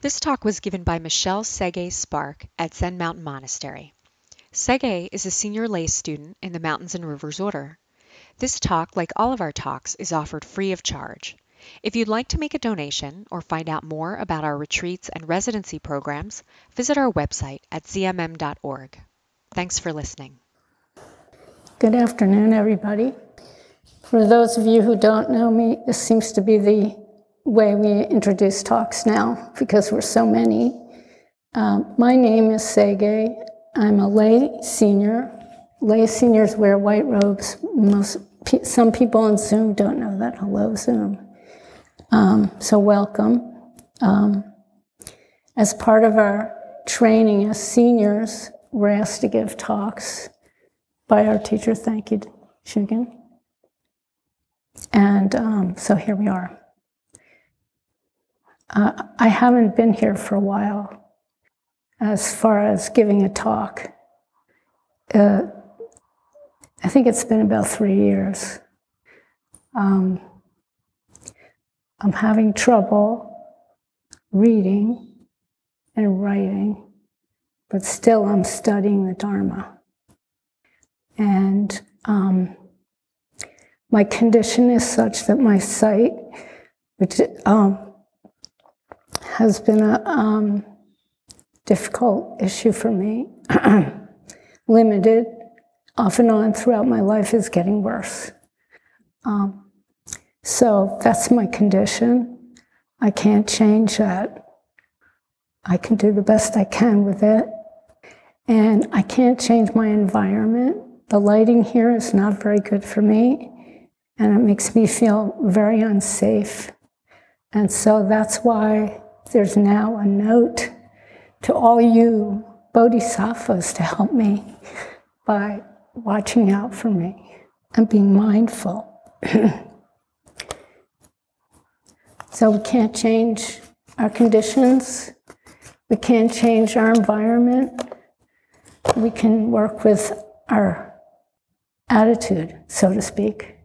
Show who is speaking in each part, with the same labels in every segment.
Speaker 1: This talk was given by Michelle Seigei Spark at Zen Mountain Monastery. Seigei is a senior lay student in the Mountains and Rivers Order. This talk, like all of our talks, is offered free of charge. If you'd like to make a donation or find out more about our retreats and residency programs, visit our website at zmm.org. Thanks for listening.
Speaker 2: Good afternoon, everybody. For those of you who don't know me, this seems to be the way we introduce talks now because we're so many. Um, my name is Seigei. I'm a lay senior. Lay seniors wear white robes. Most some people on Zoom don't know that. Hello, Zoom. Um, so welcome. Um, as part of our training as seniors, we're asked to give talks by our teacher. Thank you, Shugen. And um, so here we are. Uh, I haven't been here for a while as far as giving a talk. Uh, I think it's been about three years. Um, I'm having trouble reading and writing, but still I'm studying the Dharma. And um, my condition is such that my sight, which um, has been a um, difficult issue for me, limited off and on throughout my life, is getting worse. Um, so that's my condition. I can't change that. I can do the best I can with it. And I can't change my environment. The lighting here is not very good for me and it makes me feel very unsafe. And so that's why there's now a note to all you bodhisattvas to help me by watching out for me and being mindful. so we can't change our conditions, we can't change our environment, we can work with our attitude, so to speak.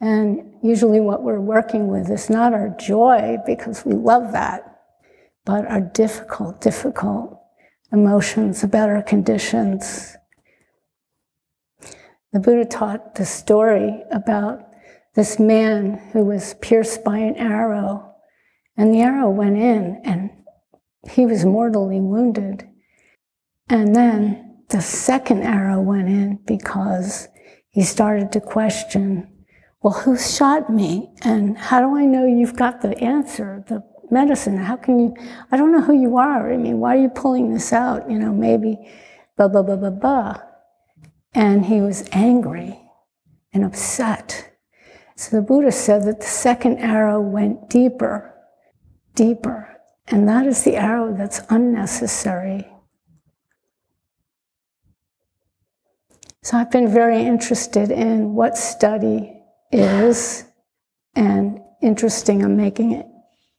Speaker 2: And usually, what we're working with is not our joy because we love that, but our difficult, difficult emotions about our conditions. The Buddha taught the story about this man who was pierced by an arrow, and the arrow went in, and he was mortally wounded. And then the second arrow went in because he started to question well, who shot me? And how do I know you've got the answer, the medicine? How can you? I don't know who you are. I mean, why are you pulling this out? You know, maybe blah, blah, blah, blah, blah. And he was angry and upset. So the Buddha said that the second arrow went deeper, deeper. And that is the arrow that's unnecessary. So I've been very interested in what study is and interesting. I'm making it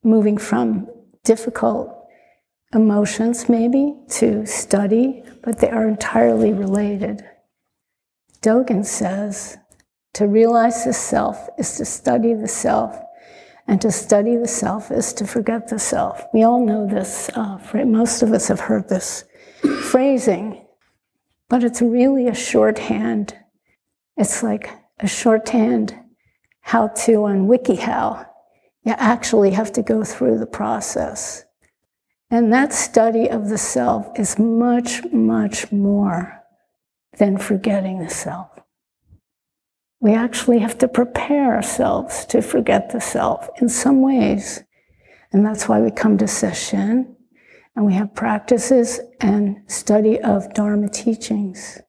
Speaker 2: moving from difficult emotions, maybe, to study, but they are entirely related. Dogen says to realize the self is to study the self, and to study the self is to forget the self. We all know this, uh, most of us have heard this phrasing, but it's really a shorthand. It's like a shorthand how to on WikiHow. You actually have to go through the process. And that study of the self is much, much more than forgetting the self. We actually have to prepare ourselves to forget the self in some ways. And that's why we come to session and we have practices and study of Dharma teachings.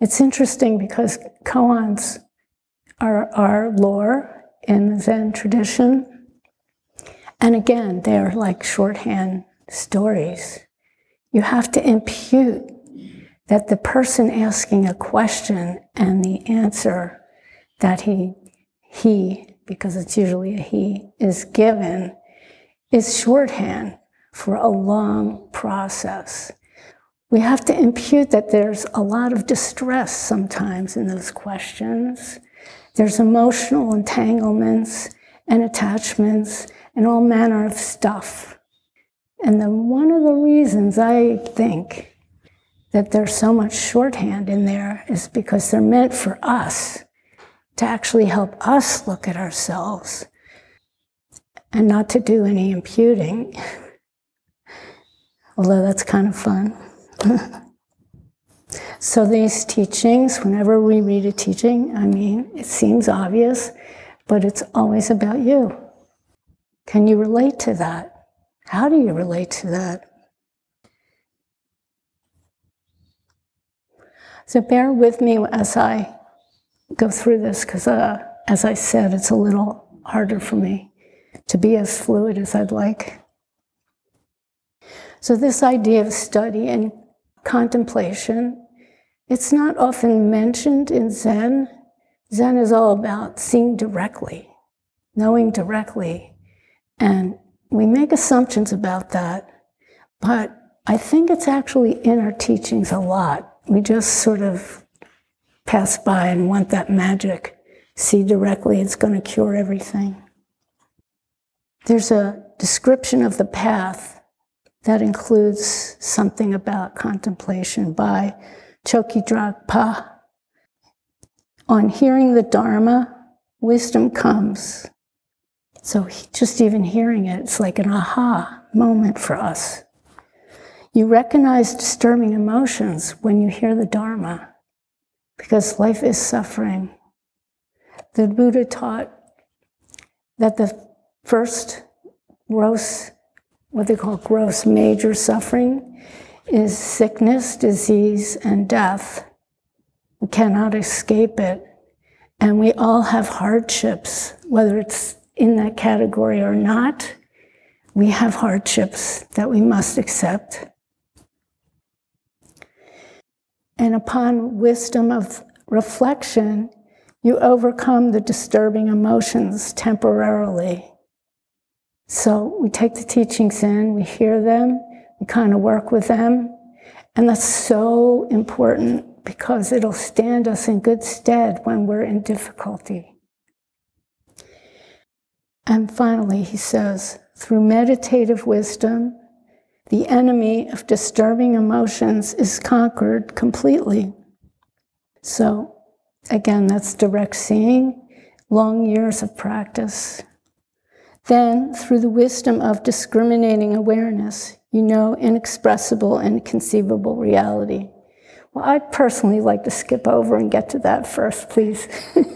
Speaker 2: It's interesting because koans are, our lore in the Zen tradition. And again, they're like shorthand stories. You have to impute that the person asking a question and the answer that he, he, because it's usually a he, is given is shorthand for a long process. We have to impute that there's a lot of distress sometimes in those questions there's emotional entanglements and attachments and all manner of stuff. And one of the reasons I think that there's so much shorthand in there is because they're meant for us to actually help us look at ourselves and not to do any imputing. Although that's kind of fun. so, these teachings, whenever we read a teaching, I mean, it seems obvious, but it's always about you. Can you relate to that? How do you relate to that? So bear with me as I go through this because, uh, as I said, it's a little harder for me to be as fluid as I'd like. So, this idea of study and contemplation, it's not often mentioned in Zen. Zen is all about seeing directly, knowing directly. And we make assumptions about that, but I think it's actually in our teachings a lot. We just sort of pass by and want that magic. See directly, it's going to cure everything. There's a description of the path that includes something about contemplation by Choki Dragpa. On hearing the Dharma, wisdom comes. So just even hearing it, it's like an aha moment for us. You recognize disturbing emotions when you hear the Dharma because life is suffering. The Buddha taught that the first gross, what they call gross major suffering, is sickness, disease, and death. We cannot escape it. And we all have hardships, whether it's in that category or not. We have hardships that we must accept. And upon wisdom of reflection, you overcome the disturbing emotions temporarily. So we take the teachings in, we hear them, kind of work with them. And that's so important because it'll stand us in good stead when we're in difficulty. And finally, he says, through meditative wisdom, the enemy of disturbing emotions is conquered completely. So, again, that's direct seeing, long years of practice. Then, through the wisdom of discriminating awareness, you know inexpressible and conceivable reality. Well, I'd personally like to skip over and get to that first, please.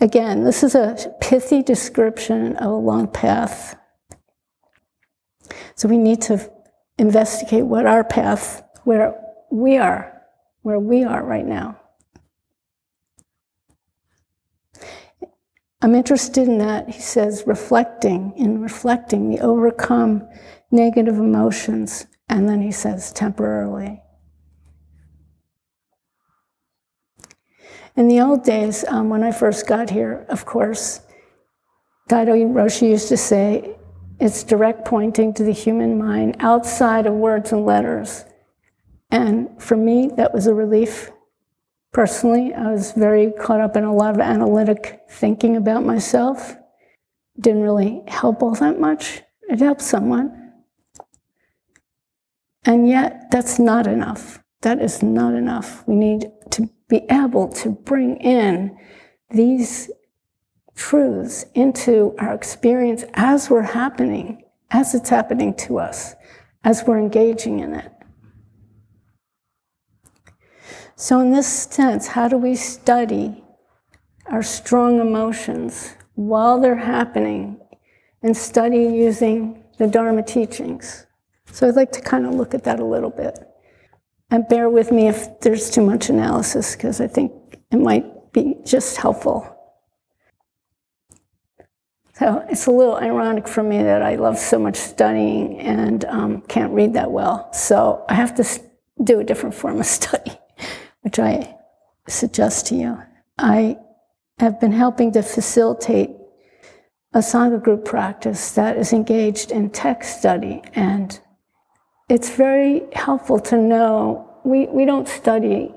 Speaker 2: Again, this is a pithy description of a long path. So we need to investigate what our path, where we are, where we are right now. I'm interested in that, he says, reflecting, in reflecting, we overcome negative emotions, and then he says, temporarily. In the old days, um, when I first got here, of course, Daido Roshi used to say, it's direct pointing to the human mind outside of words and letters. And for me, that was a relief Personally, I was very caught up in a lot of analytic thinking about myself. Didn't really help all that much. It helped someone. And yet, that's not enough. That is not enough. We need to be able to bring in these truths into our experience as we're happening, as it's happening to us, as we're engaging in it. So, in this sense, how do we study our strong emotions while they're happening and study using the Dharma teachings? So, I'd like to kind of look at that a little bit. And bear with me if there's too much analysis, because I think it might be just helpful. So it's a little ironic for me that I love so much studying and um, can't read that well. So I have to do a different form of study which I suggest to you. I have been helping to facilitate a Sangha group practice that is engaged in text study. And it's very helpful to know we, we don't study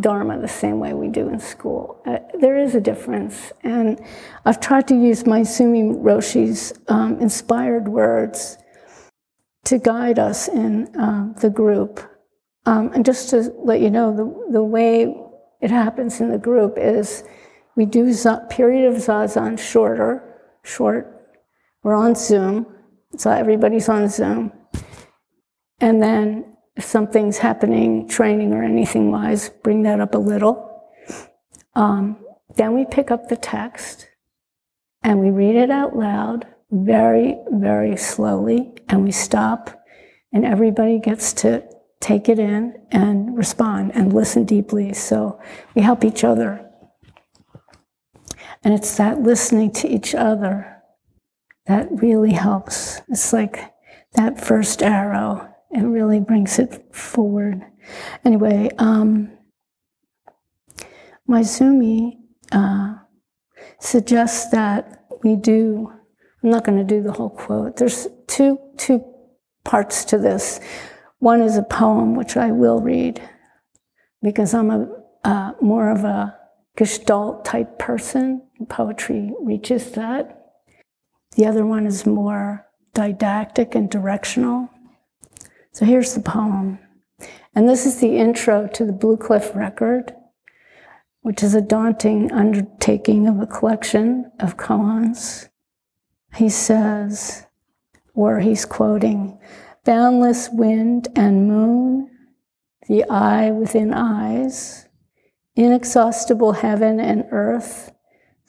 Speaker 2: Dharma the same way we do in school. Uh, there is a difference. And I've tried to use Maezumi Roshi's um, inspired words to guide us in uh, the group. Um, and just to let you know, the, the way it happens in the group is we do period of zazen shorter, short. We're on Zoom, so everybody's on Zoom. And then if something's happening, training or anything wise, bring that up a little. Um, then we pick up the text and we read it out loud very, very slowly, and we stop, and everybody gets to take it in and respond and listen deeply. So we help each other. And it's that listening to each other that really helps. It's like that first arrow it really brings it forward. Anyway, um, Maezumi uh, suggests that we do. I'm not going to do the whole quote. There's two two parts to this. One is a poem, which I will read because I'm a uh, more of a Gestalt type person. Poetry reaches that. The other one is more didactic and directional. So here's the poem. And this is the intro to the Blue Cliff record, which is a daunting undertaking of a collection of koans. He says, or he's quoting, boundless wind and moon, the eye within eyes, inexhaustible heaven and earth,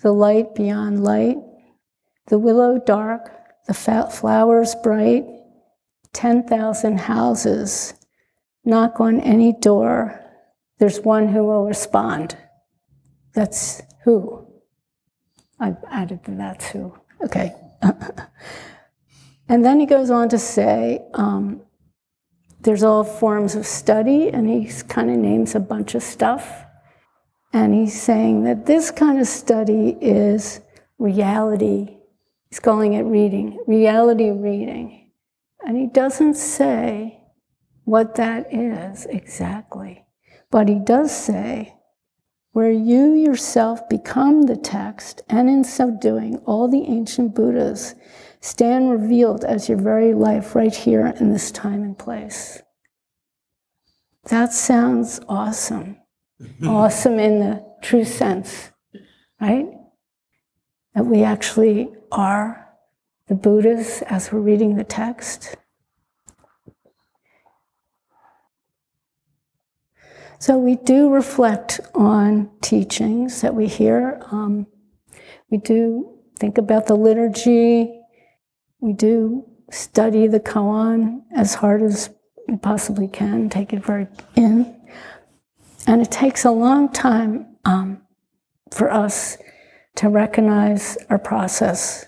Speaker 2: the light beyond light, the willow dark, the flowers bright, 10,000 houses, knock on any door, there's one who will respond. That's who. I've added the that's who. Okay. and then he goes on to say um, there's all forms of study, and he kind of names a bunch of stuff. And he's saying that this kind of study is reality. He's calling it reading, reality reading. And he doesn't say what that is exactly, but he does say, where you yourself become the text, and in so doing, all the ancient Buddhas stand revealed as your very life right here in this time and place. That sounds awesome. awesome in the true sense, right? That we actually are the Buddhas as we're reading the text. So we do reflect on teachings that we hear. Um, we do think about the liturgy. We do study the koan as hard as we possibly can, take it very in. And it takes a long time um, for us to recognize our process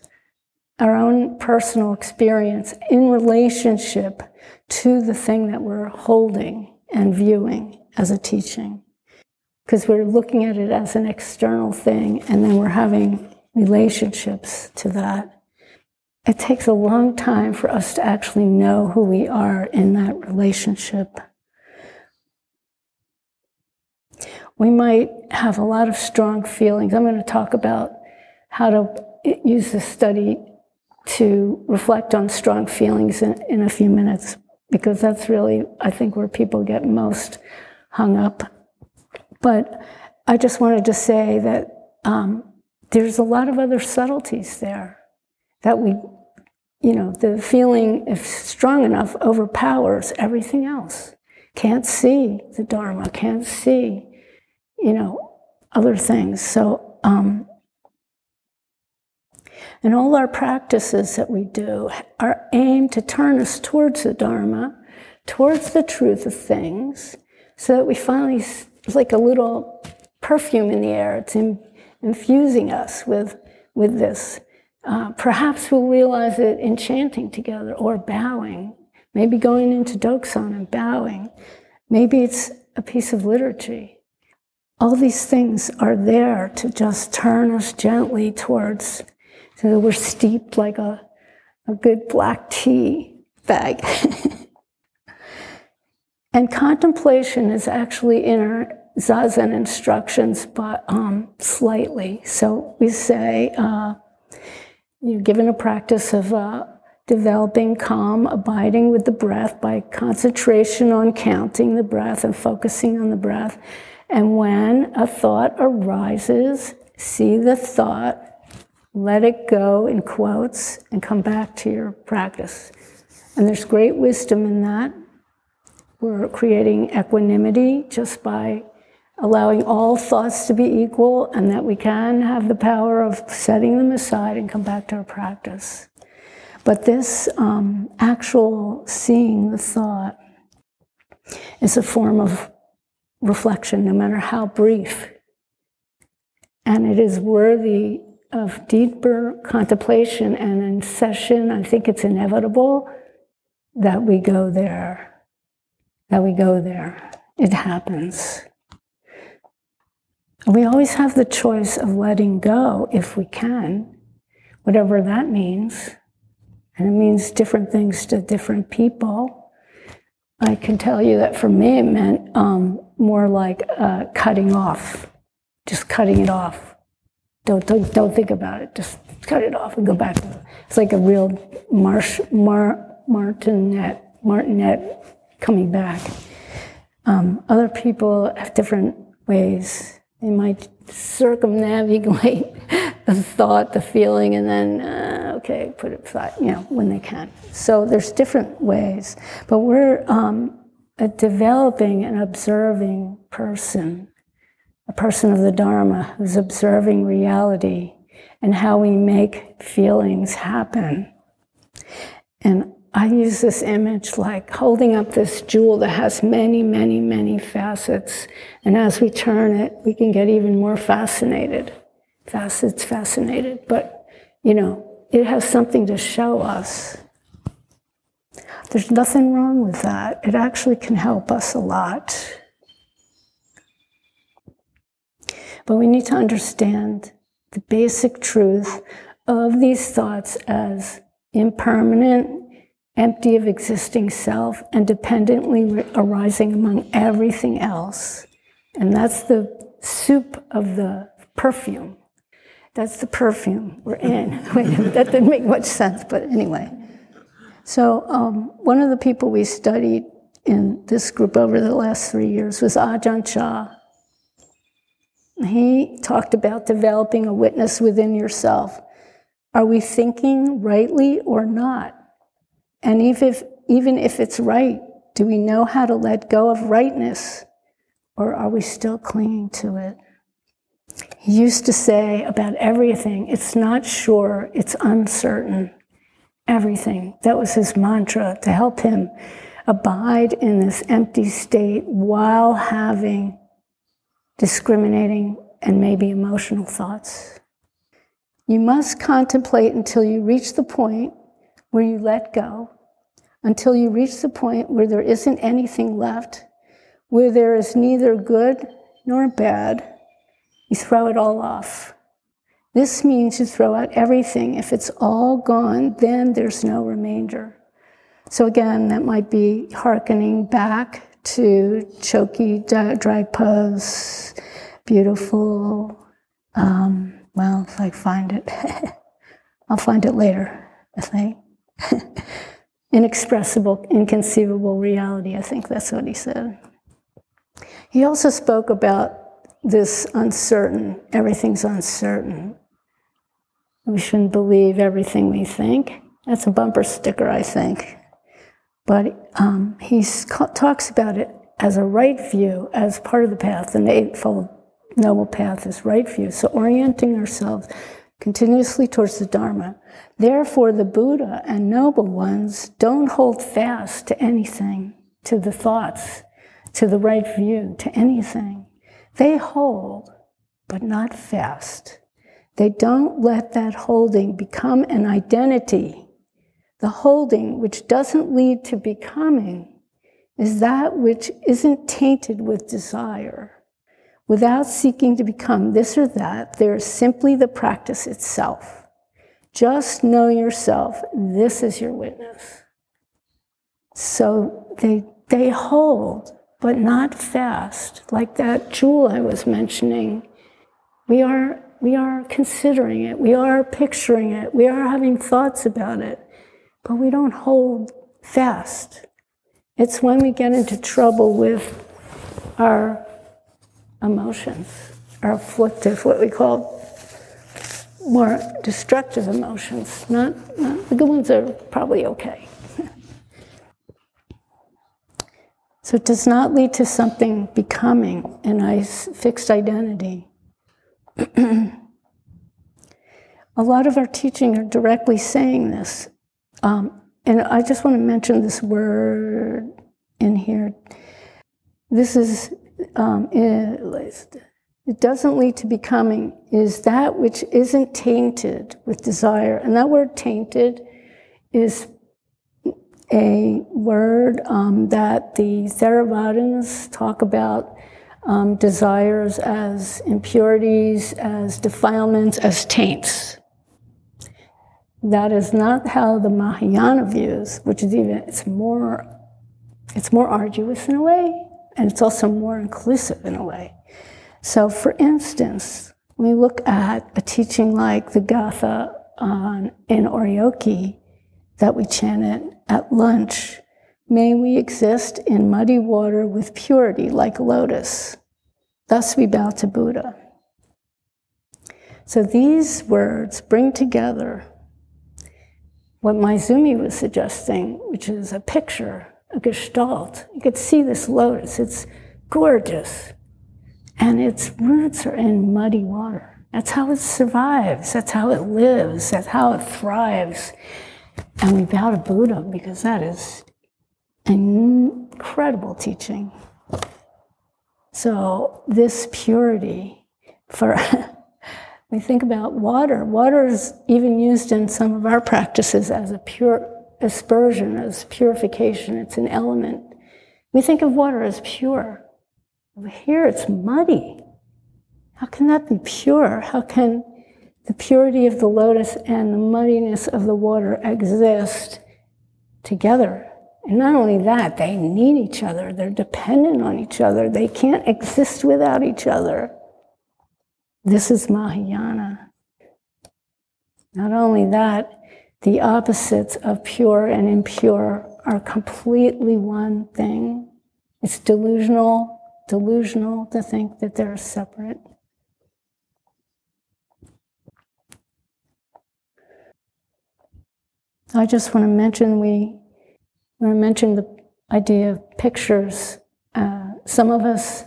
Speaker 2: our own personal experience in relationship to the thing that we're holding and viewing as a teaching. Because we're looking at it as an external thing and then we're having relationships to that. It takes a long time for us to actually know who we are in that relationship. We might have a lot of strong feelings. I'm going to talk about how to use this study to reflect on strong feelings in, in a few minutes because that's really, I think, where people get most hung up. But I just wanted to say that um, there's a lot of other subtleties there that we, you know, the feeling, if strong enough, overpowers everything else. Can't see the Dharma, can't see, you know, other things. So, um, and all our practices that we do are aimed to turn us towards the Dharma, towards the truth of things, so that we finally, it's like a little perfume in the air. It's in, infusing us with, with this. Uh, perhaps we'll realize it in chanting together or bowing, maybe going into dokusan and bowing. Maybe it's a piece of liturgy. All these things are there to just turn us gently towards so that we're steeped like a, a good black tea bag. and contemplation is actually in our zazen instructions, but um, slightly. So we say uh, you're given a practice of uh, developing calm, abiding with the breath by concentration on counting the breath and focusing on the breath. And when a thought arises, see the thought, let it go in quotes, and come back to your practice. And there's great wisdom in that. We're creating equanimity just by allowing all thoughts to be equal and that we can have the power of setting them aside and come back to our practice. But this um, actual seeing the thought is a form of reflection, no matter how brief. And it is worthy of deeper contemplation and in session, I think it's inevitable that we go there. That we go there. It happens. We always have the choice of letting go if we can, whatever that means. And it means different things to different people. I can tell you that for me, it meant um, more like uh, cutting off, just cutting it off. Don't, don't, don't think about it. Just cut it off and go back. It's like a real marsh, mar, martinet, martinet coming back. Um, other people have different ways. They might circumnavigate the thought, the feeling, and then, uh, okay, put it aside, you know, when they can. So there's different ways. But we're um, a developing and observing person, a person of the Dharma who's observing reality and how we make feelings happen. And I use this image like holding up this jewel that has many, many, many facets. And as we turn it, we can get even more fascinated. Facets fascinated, but you know, it has something to show us. There's nothing wrong with that. It actually can help us a lot. But we need to understand the basic truth of these thoughts as impermanent, empty of existing self, and dependently arising among everything else. And that's the soup of the perfume. That's the perfume we're in. that didn't make much sense, but anyway. So, um, one of the people we studied in this group over the last three years was Ajahn Chah. He talked about developing a witness within yourself. Are we thinking rightly or not? And even if, even if it's right, do we know how to let go of rightness? Or are we still clinging to it? He used to say about everything, it's not sure, it's uncertain. Everything. That was his mantra to help him abide in this empty state while having discriminating and maybe emotional thoughts. You must contemplate until you reach the point where you let go, until you reach the point where there isn't anything left, where there is neither good nor bad you throw it all off. This means you throw out everything. If it's all gone, then there's no remainder. So again, that might be hearkening back to Choki pose, beautiful. Um, well, if I find it, I'll find it later, I think. Inexpressible, inconceivable reality, I think that's what he said. He also spoke about this uncertain, everything's uncertain. We shouldn't believe everything we think. That's a bumper sticker, I think. But um, he talks about it as a right view, as part of the path. The Eightfold Noble Path is right view. So orienting ourselves continuously towards the Dharma. Therefore, the Buddha and noble ones don't hold fast to anything, to the thoughts, to the right view, to anything. They hold, but not fast. They don't let that holding become an identity. The holding, which doesn't lead to becoming, is that which isn't tainted with desire. Without seeking to become this or that, there is simply the practice itself. Just know yourself. This is your witness. So they, they hold, but not fast. Like that jewel I was mentioning, we are, we are considering it, we are picturing it, we are having thoughts about it, but we don't hold fast. It's when we get into trouble with our emotions, are afflictive, what we call more destructive emotions. Not, not the good ones are probably okay. so it does not lead to something becoming a nice fixed identity. a lot of our teaching are directly saying this. Um, and I just want to mention this word in here. This is um, it doesn't lead to becoming is that which isn't tainted with desire. And that word tainted is a word um, that the Theravadins talk about um, desires as impurities, as defilements, as taints. That is not how the Mahayana views, which is even it's more it's more arduous in a way, and it's also more inclusive in a way. So, for instance, we look at a teaching like the Gatha on, in Oryoki that we chanted at lunch. May we exist in muddy water with purity like lotus. Thus we bow to Buddha. So these words bring together what Maezumi was suggesting, which is a picture, a gestalt. You could see this lotus, it's gorgeous and its roots are in muddy water. That's how it survives. That's how it lives. That's how it thrives. And we bow to Buddha because that is an incredible teaching. So, this purity for, we think about water. Water is even used in some of our practices as a pure aspersion, as purification. It's an element. We think of water as pure. Over here, it's muddy. How can that be pure? How can the purity of the lotus and the muddiness of the water exist together? And not only that, they need each other. They're dependent on each other. They can't exist without each other. This is Mahayana. Not only that, the opposites of pure and impure are completely one thing. It's delusional delusional to think that they're separate. I just want to mention we want to mention the idea of pictures. Uh, some of us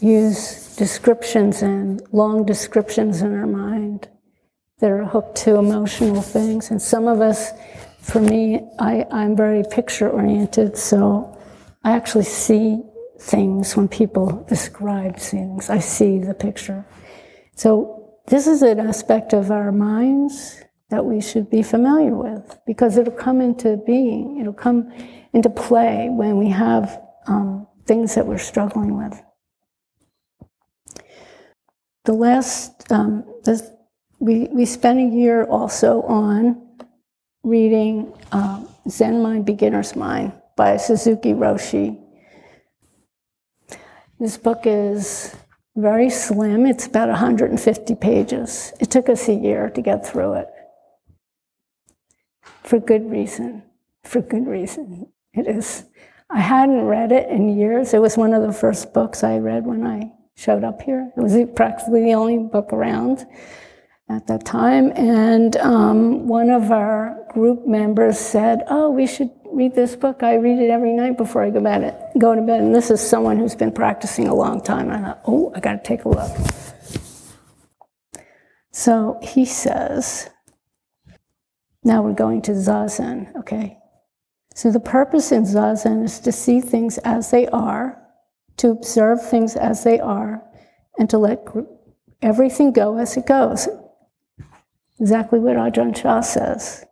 Speaker 2: use descriptions and long descriptions in our mind that are hooked to emotional things, and some of us, for me, I, I'm very picture oriented, so I actually see things when people describe things. I see the picture. So, this is an aspect of our minds that we should be familiar with because it'll come into being, it'll come into play when we have um, things that we're struggling with. The last, um, we, we spent a year also on reading uh, Zen Mind, Beginner's Mind by Suzuki Roshi. This book is very slim. It's about 150 pages. It took us a year to get through it. For good reason. For good reason. It is. I hadn't read it in years. It was one of the first books I read when I showed up here. It was practically the only book around at that time. And um, one of our group members said, Oh, we should read this book. I read it every night before I go, bed, go to bed. And this is someone who's been practicing a long time. And I thought, Oh, I got to take a look. So he says, Now we're going to Zazen, okay? So the purpose in Zazen is to see things as they are, to observe things as they are, and to let everything go as it goes. Exactly what Ajahn Chah says.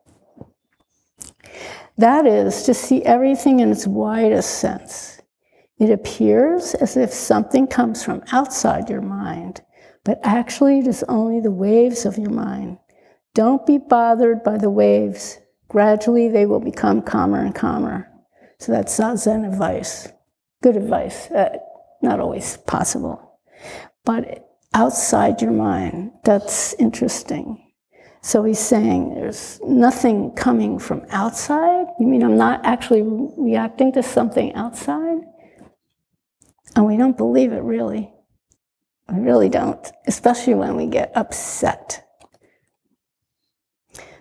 Speaker 2: That is to see everything in its widest sense. It appears as if something comes from outside your mind, but actually it is only the waves of your mind. Don't be bothered by the waves. Gradually they will become calmer and calmer. So that's Zen advice. good advice, uh, not always possible. But outside your mind, that's interesting. So he's saying there's nothing coming from outside. You mean I'm not actually reacting to something outside? And we don't believe it really. We really don't, especially when we get upset.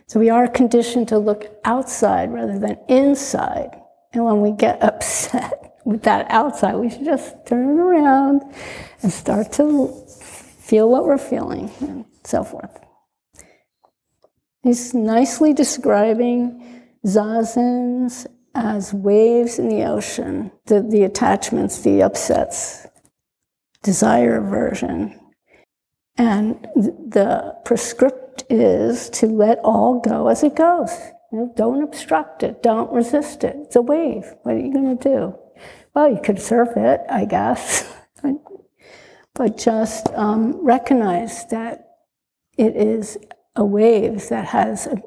Speaker 2: So we are conditioned to look outside rather than inside. And when we get upset with that outside, we should just turn around and start to feel what we're feeling and so forth. He's nicely describing zazen's as waves in the ocean, the, the attachments, the upsets, desire, aversion. And the prescript is to let all go as it goes. You know, don't obstruct it, don't resist it. It's a wave. What are you going to do? Well, you could surf it, I guess. but just um, recognize that it is a wave that has a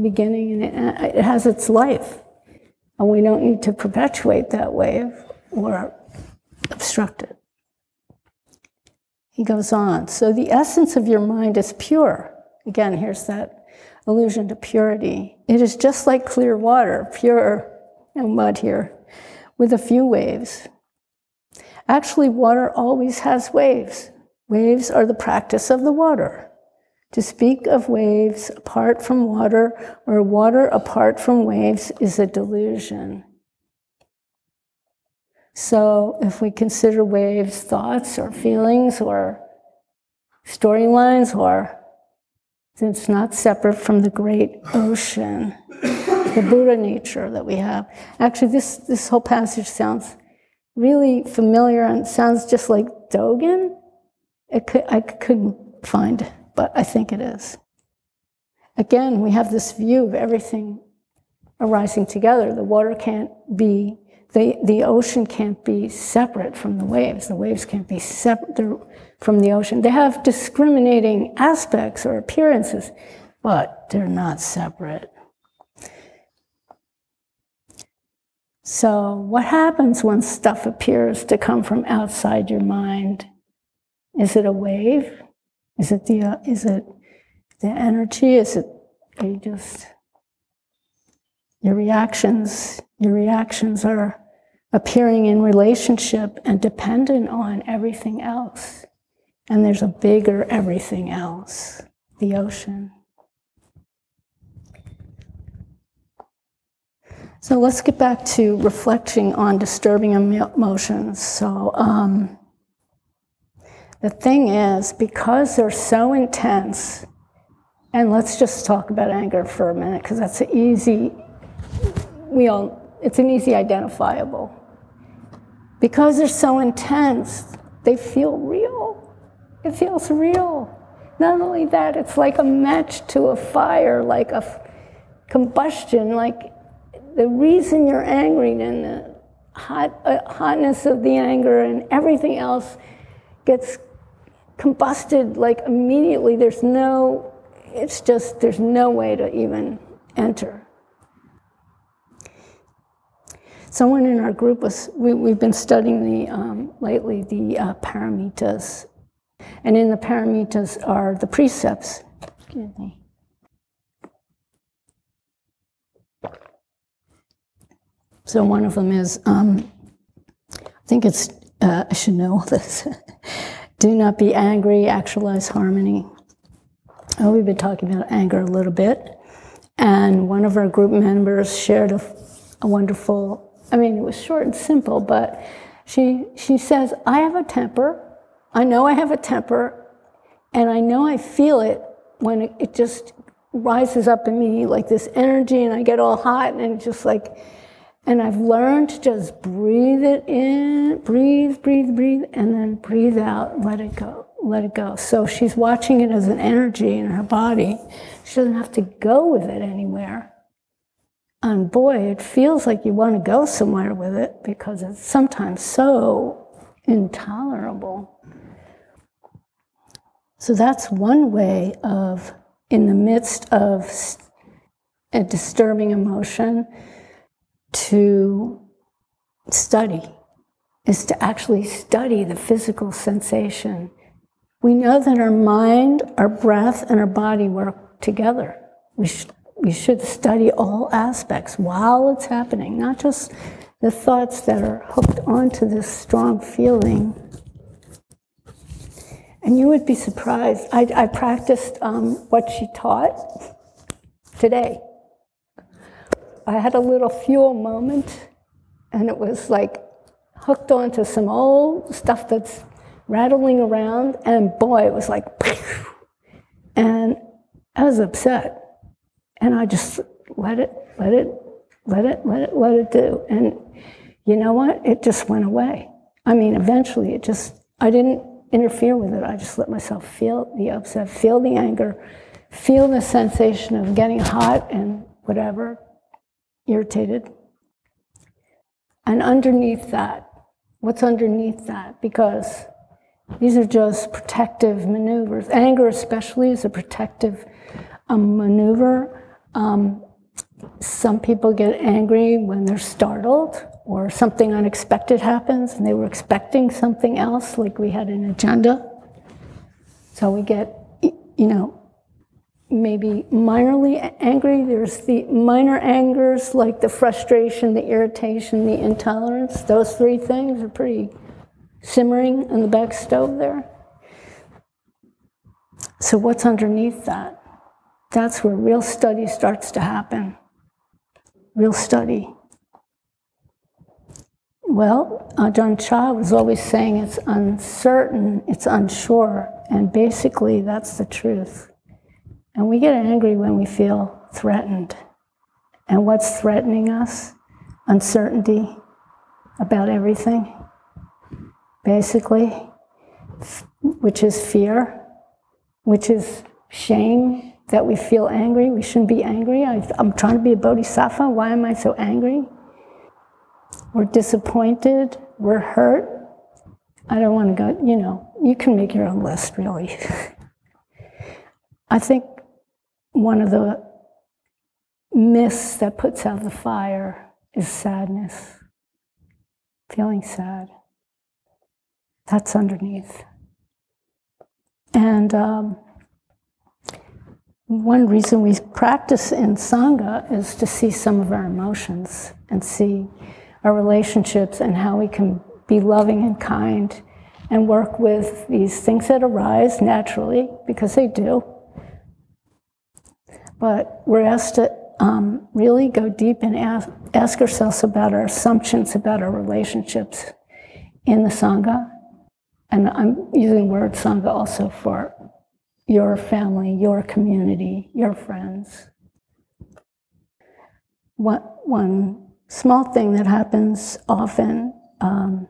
Speaker 2: beginning and it, has its life. And we don't need to perpetuate that wave or obstruct it. He goes on. So the essence of your mind is pure. Again, here's that allusion to purity. It is just like clear water, pure and mud here, with a few waves. Actually, water always has waves. Waves are the practice of the water. To speak of waves apart from water or water apart from waves is a delusion. So, if we consider waves thoughts or feelings or storylines, or it's not separate from the great ocean, the Buddha nature that we have. Actually, this, this whole passage sounds really familiar and sounds just like Dogen. Could, I couldn't find but I think it is. Again, we have this view of everything arising together. The water can't be, the, the ocean can't be separate from the waves. The waves can't be separate from the ocean. They have discriminating aspects or appearances, but they're not separate. So, what happens when stuff appears to come from outside your mind? Is it a wave? Is it the uh, is it the energy? Is it are you just your reactions? Your reactions are appearing in relationship and dependent on everything else. And there's a bigger everything else, the ocean. So let's get back to reflecting on disturbing emotions. So, um, the thing is, because they're so intense, and let's just talk about anger for a minute, because that's an easy, we all, it's an easy identifiable. Because they're so intense, they feel real. It feels real. Not only that, it's like a match to a fire, like a f- combustion, like the reason you're angry and the hot, uh, hotness of the anger and everything else gets combusted like immediately. There's no, it's just, there's no way to even enter. Someone in our group was, we, have been studying the, um, lately the uh, paramitas. And in the paramitas are the precepts. Excuse me. So one of them is, um, I think it's, uh, I should know this. Do not be angry, actualize harmony. Oh, we've been talking about anger a little bit. And one of our group members shared a, a wonderful, I mean, it was short and simple, but she, she says, I have a temper. I know I have a temper, and I know I feel it when it, it just rises up in me like this energy, and I get all hot, and just like, and I've learned to just breathe it in, breathe, breathe, breathe, and then breathe out, let it go, let it go. So she's watching it as an energy in her body. She doesn't have to go with it anywhere. And boy, it feels like you want to go somewhere with it because it's sometimes so intolerable. So that's one way of, in the midst of a disturbing emotion, to study is to actually study the physical sensation. We know that our mind, our breath, and our body work together. We, sh- we should study all aspects while it's happening, not just the thoughts that are hooked onto this strong feeling. And you would be surprised. I, I practiced um, what she taught today. I had a little fuel moment, and it was like hooked onto some old stuff that's rattling around, and boy, it was like, and I was upset. And I just let it, let it, let it, let it, let it do. And you know what? It just went away. I mean, eventually it just, I didn't interfere with it. I just let myself feel the upset, feel the anger, feel the sensation of getting hot and whatever, irritated. And underneath that, What's underneath that? Because these are just protective maneuvers. Anger, especially, is a protective um, maneuver. Um, some people get angry when they're startled or something unexpected happens and they were expecting something else, like we had an agenda. So we get, you know, maybe minorly angry. There's the minor angers like the frustration, the irritation, the intolerance. Those three things are pretty simmering in the back stove there. So, what's underneath that? That's where real study starts to happen. Real study. Well, Ajahn Chah was always saying it's uncertain, it's unsure, and basically that's the truth. And we get angry when we feel threatened. And what's threatening us? Uncertainty about everything, basically, which is fear, which is shame that we feel angry. We shouldn't be angry. I, am trying to be a bodhisattva. Why am I so angry? We're disappointed. We're hurt. I don't want to go, you know, you can make your own list, really. I think one of the myths that puts out the fire is sadness, feeling sad. That's underneath. And um, one reason we practice in Sangha is to see some of our emotions and see our relationships and how we can be loving and kind and work with these things that arise naturally, because they do, but we're asked to um, really go deep and ask, ask ourselves about our assumptions about our relationships in the Sangha. And I'm using the word Sangha also for your family, your community, your friends. One, one small thing that happens often um,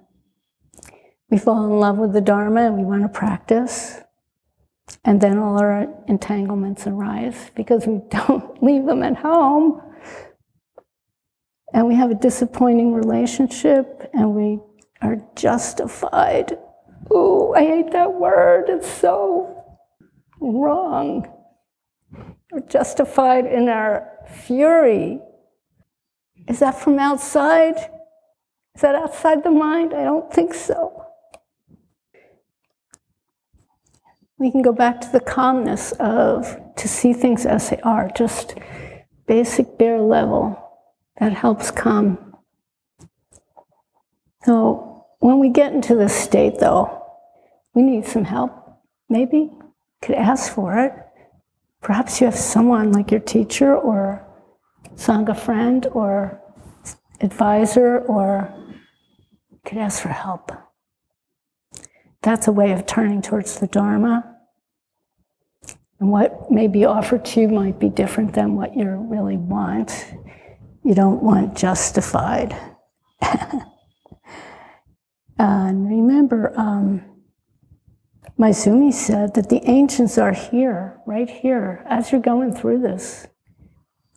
Speaker 2: we fall in love with the Dharma and we want to practice. And then all our entanglements arise because we don't leave them at home. And we have a disappointing relationship and we are justified. Ooh, I hate that word. It's so wrong. We're justified in our fury. Is that from outside? Is that outside the mind? I don't think so. We can go back to the calmness of to see things as they are, just basic bare level that helps calm. So when we get into this state, though, we need some help. Maybe could ask for it. Perhaps you have someone like your teacher or sangha friend or advisor, or could ask for help. That's a way of turning towards the Dharma. And what may be offered to you might be different than what you really want. You don't want justified. and remember, um, Maezumi said that the ancients are here, right here, as you're going through this,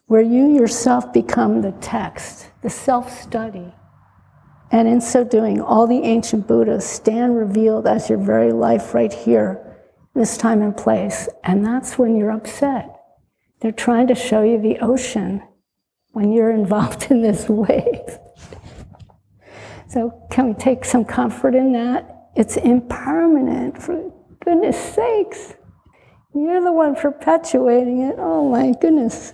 Speaker 2: where you yourself become the text, the self study. And in so doing, all the ancient Buddhas stand revealed as your very life right here, this time and place. And that's when you're upset. They're trying to show you the ocean when you're involved in this wave. So, can we take some comfort in that? It's impermanent, for goodness sakes. You're the one perpetuating it. Oh my goodness.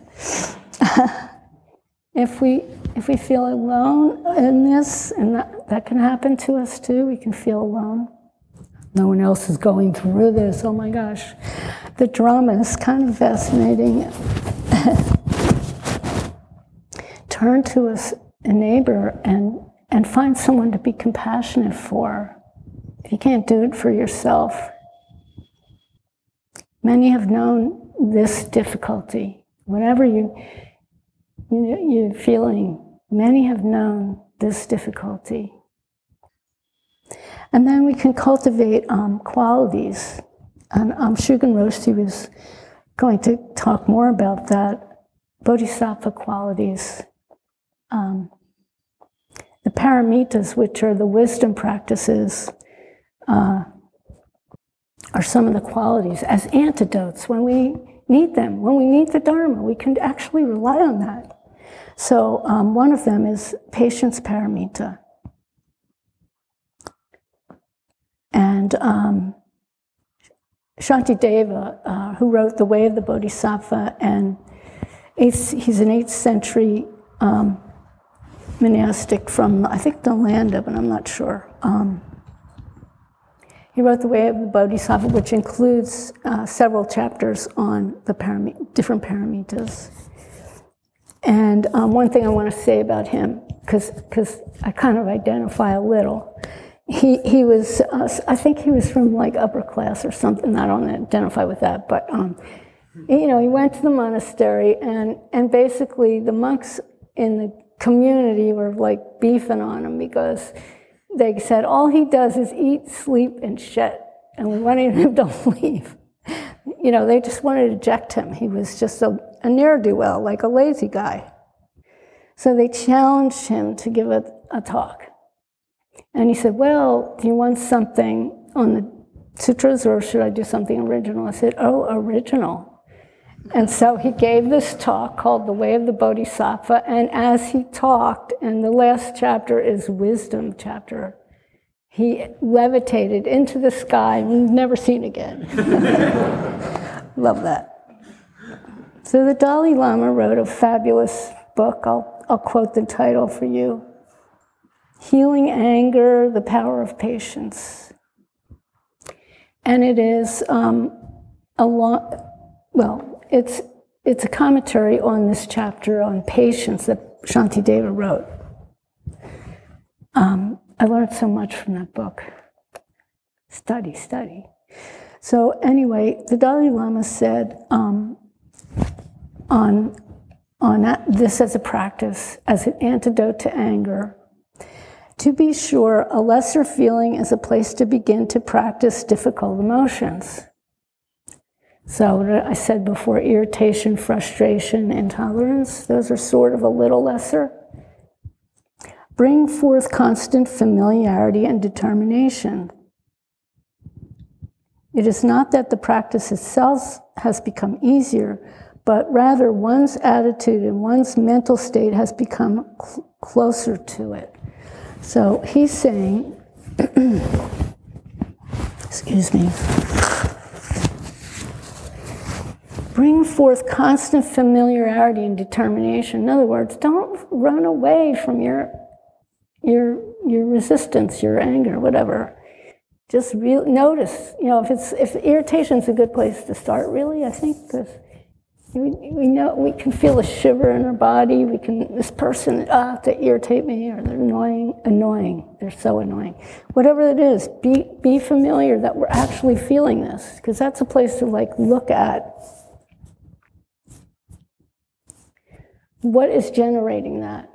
Speaker 2: if we if we feel alone in this, and that, that can happen to us too, we can feel alone. No one else is going through this. Oh my gosh. The drama is kind of fascinating. Turn to a, a neighbor and, and find someone to be compassionate for. If you can't do it for yourself, many have known this difficulty. Whatever you, you, you're feeling, Many have known this difficulty. And then we can cultivate um, qualities. And um, Roshi was going to talk more about that. Bodhisattva qualities. Um, the paramitas, which are the wisdom practices, uh, are some of the qualities as antidotes when we need them. When we need the Dharma, we can actually rely on that. So um, one of them is patience paramita. And um, Shantideva, uh, who wrote The Way of the Bodhisattva, and eighth, he's an 8th century um, monastic from, I think, Nalanda, but I'm not sure. Um, he wrote The Way of the Bodhisattva, which includes uh, several chapters on the different paramitas. And um, one thing I want to say about him, because I kind of identify a little, he, he was, uh, I think he was from like upper class or something. I don't identify with that, but um, you know, he went to the monastery, and and basically the monks in the community were like beefing on him because they said all he does is eat, sleep, and shit, and we wanted him to leave. You know, they just wanted to eject him. He was just a a ne'er do well, like a lazy guy. So they challenged him to give a, a talk. And he said, Well, do you want something on the sutras or should I do something original? I said, Oh, original. And so he gave this talk called The Way of the Bodhisattva. And as he talked, and the last chapter is wisdom chapter, he levitated into the sky and never seen again. Love that. So the Dalai Lama wrote a fabulous book. I'll, I'll quote the title for you Healing Anger, The Power of Patience. And it is um, a long, well, it's, it's a commentary on this chapter on patience that Shantideva wrote. Um, I learned so much from that book. Study, study. So, anyway, the Dalai Lama said, um, on, on this as a practice, as an antidote to anger. To be sure, a lesser feeling is a place to begin to practice difficult emotions. So, I said before irritation, frustration, intolerance, those are sort of a little lesser. Bring forth constant familiarity and determination. It is not that the practice itself has become easier, but rather one's attitude and one's mental state has become cl- closer to it. So he's saying, excuse me, bring forth constant familiarity and determination. In other words, don't run away from your your your resistance, your anger, whatever. Just re- notice, you know, if it's if irritation is a good place to start, really, I think, because we, we know we can feel a shiver in our body. We can this person ah they irritate me or they're annoying, annoying. They're so annoying. Whatever it is, be be familiar that we're actually feeling this because that's a place to like look at what is generating that.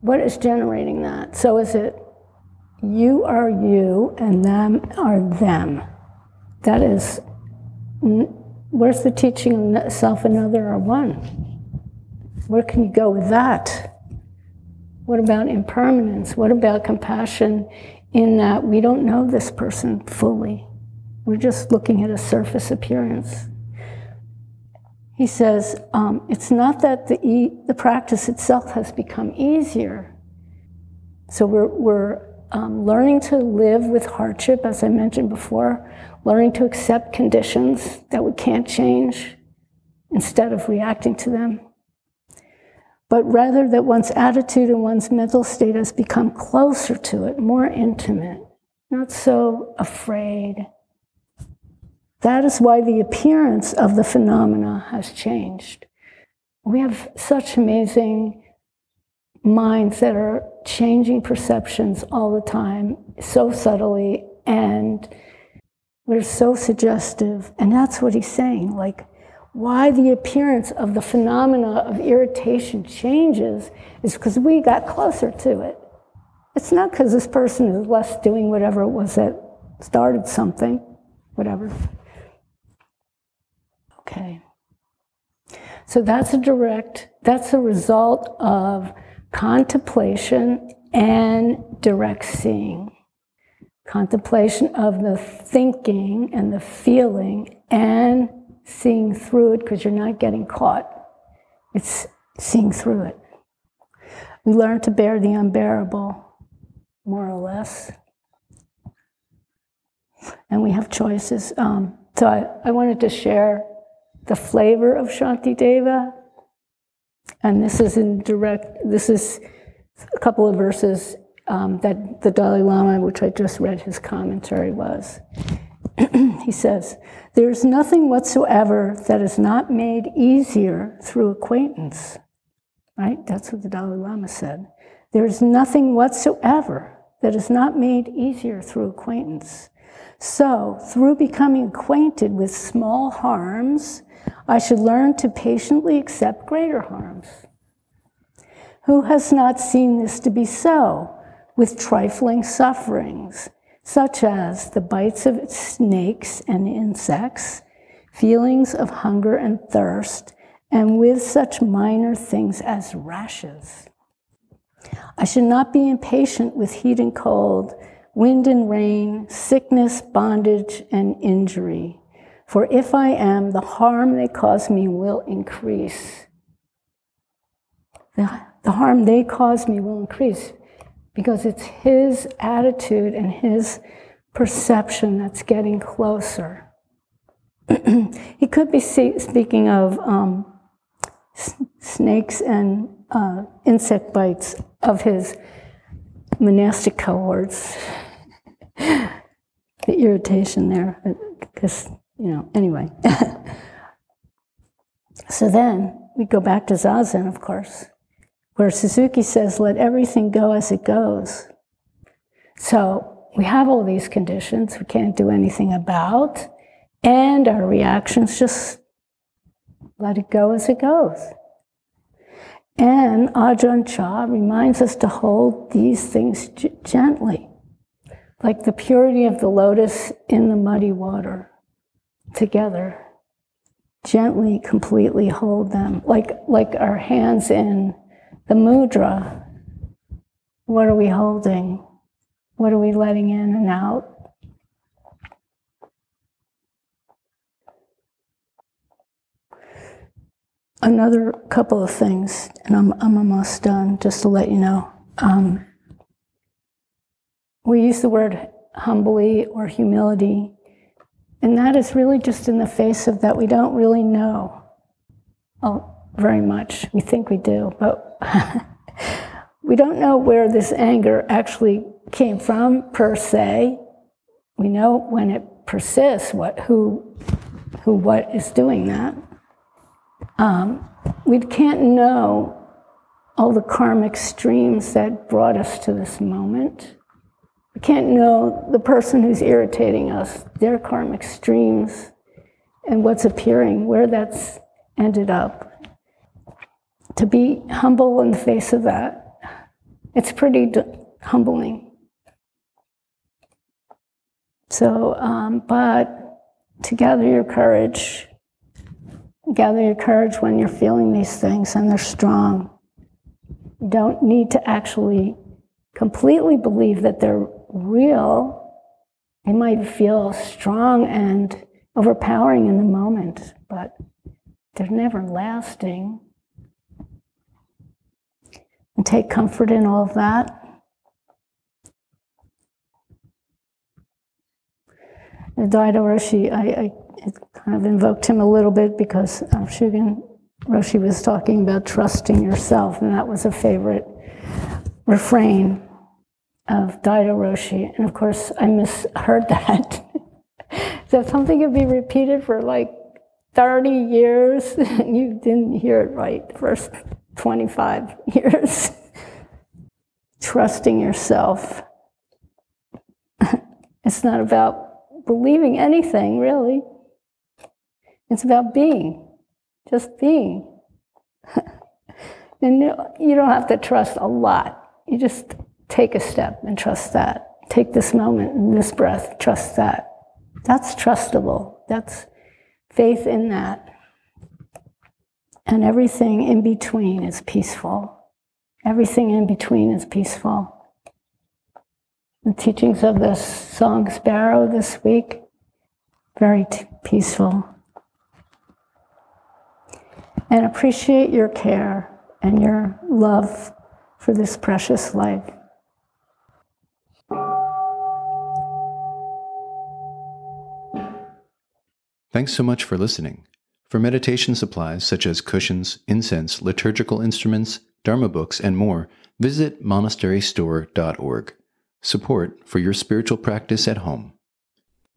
Speaker 2: What is generating that? So is it you are you and them are them? That is Where's the teaching of self and other are one? Where can you go with that? What about impermanence? What about compassion in that we don't know this person fully? We're just looking at a surface appearance. He says, um, it's not that the, e- the practice itself has become easier. So we're, we're um, learning to live with hardship, as I mentioned before, learning to accept conditions that we can't change instead of reacting to them. But rather that one's attitude and one's mental state has become closer to it, more intimate, not so afraid. That is why the appearance of the phenomena has changed. We have such amazing minds that are changing perceptions all the time, so subtly, and we're so suggestive. And that's what he's saying. Like, why the appearance of the phenomena of irritation changes is because we got closer to it. It's not because this person is less doing whatever it was that started something, whatever. Okay. So that's a direct, that's a result of contemplation and direct seeing. Contemplation of the thinking and the feeling and seeing through it because you're not getting caught. It's seeing through it. We learn to bear the unbearable, more or less. And we have choices. Um, so I, I wanted to share the flavor of Shantideva and this is in direct, this is a couple of verses um, that the Dalai Lama, which I just read his commentary, was. he says, There's nothing whatsoever that is not made easier through acquaintance. Right? That's what the Dalai Lama said. There's nothing whatsoever that is not made easier through acquaintance. So, through becoming acquainted with small harms, I should learn to patiently accept greater harms. Who has not seen this to be so with trifling sufferings, such as the bites of snakes and insects, feelings of hunger and thirst, and with such minor things as rashes? I should not be impatient with heat and cold, wind and rain, sickness, bondage, and injury for if I am, the harm they cause me will increase. The, the harm they cause me will increase because it's his attitude and his perception that's getting closer. he could be see, speaking of um, s- snakes and uh, insect bites of his monastic cohorts. the irritation there, because you know, anyway. so then we go back to Zazen, of course, where Suzuki says, let everything go as it goes. So we have all these conditions we can't do anything about, and our reactions just let it go as it goes. And Ajahn Chah reminds us to hold these things g- gently, like the purity of the lotus in the muddy water together. Gently, completely hold them, like, like our hands in the mudra. What are we holding? What are we letting in and out? Another couple of things, and I'm, I'm almost done, just to let you know. Um, we use the word humbly or humility and that is really just in the face of that we don't really know oh, very much. We think we do, but we don't know where this anger actually came from per se. We know when it persists what who who what is doing that. Um, we can't know all the karmic streams that brought us to this moment. We can't know the person who's irritating us, their karmic streams, and what's appearing, where that's ended up. To be humble in the face of that, it's pretty d- humbling. So, um, but to gather your courage, gather your courage when you're feeling these things and they're strong. You don't need to actually completely believe that they're real, they might feel strong and overpowering in the moment, but they're never lasting and take comfort in all of that. Daido Roshi, I, I, kind of invoked him a little bit because um, Shugen Roshi was talking about trusting yourself, and that was a favorite refrain of Daido Roshi. And of course, I misheard that. so if something could be repeated for like 30 years, and you didn't hear it right first 25 years. Trusting yourself. it's not about believing anything, really. It's about being, just being. and you don't have to trust a lot. You just take a step and trust that. Take this moment and this breath, trust that. That's trustable. That's faith in that. And everything in between is peaceful. Everything in between is peaceful. The teachings of the song Sparrow this week, very t- peaceful. And appreciate your care and your love for this precious life.
Speaker 3: Thanks so much for listening. For meditation supplies such as cushions, incense, liturgical instruments, Dharma books, and more, visit monasterystore.org. Support for your spiritual practice at home.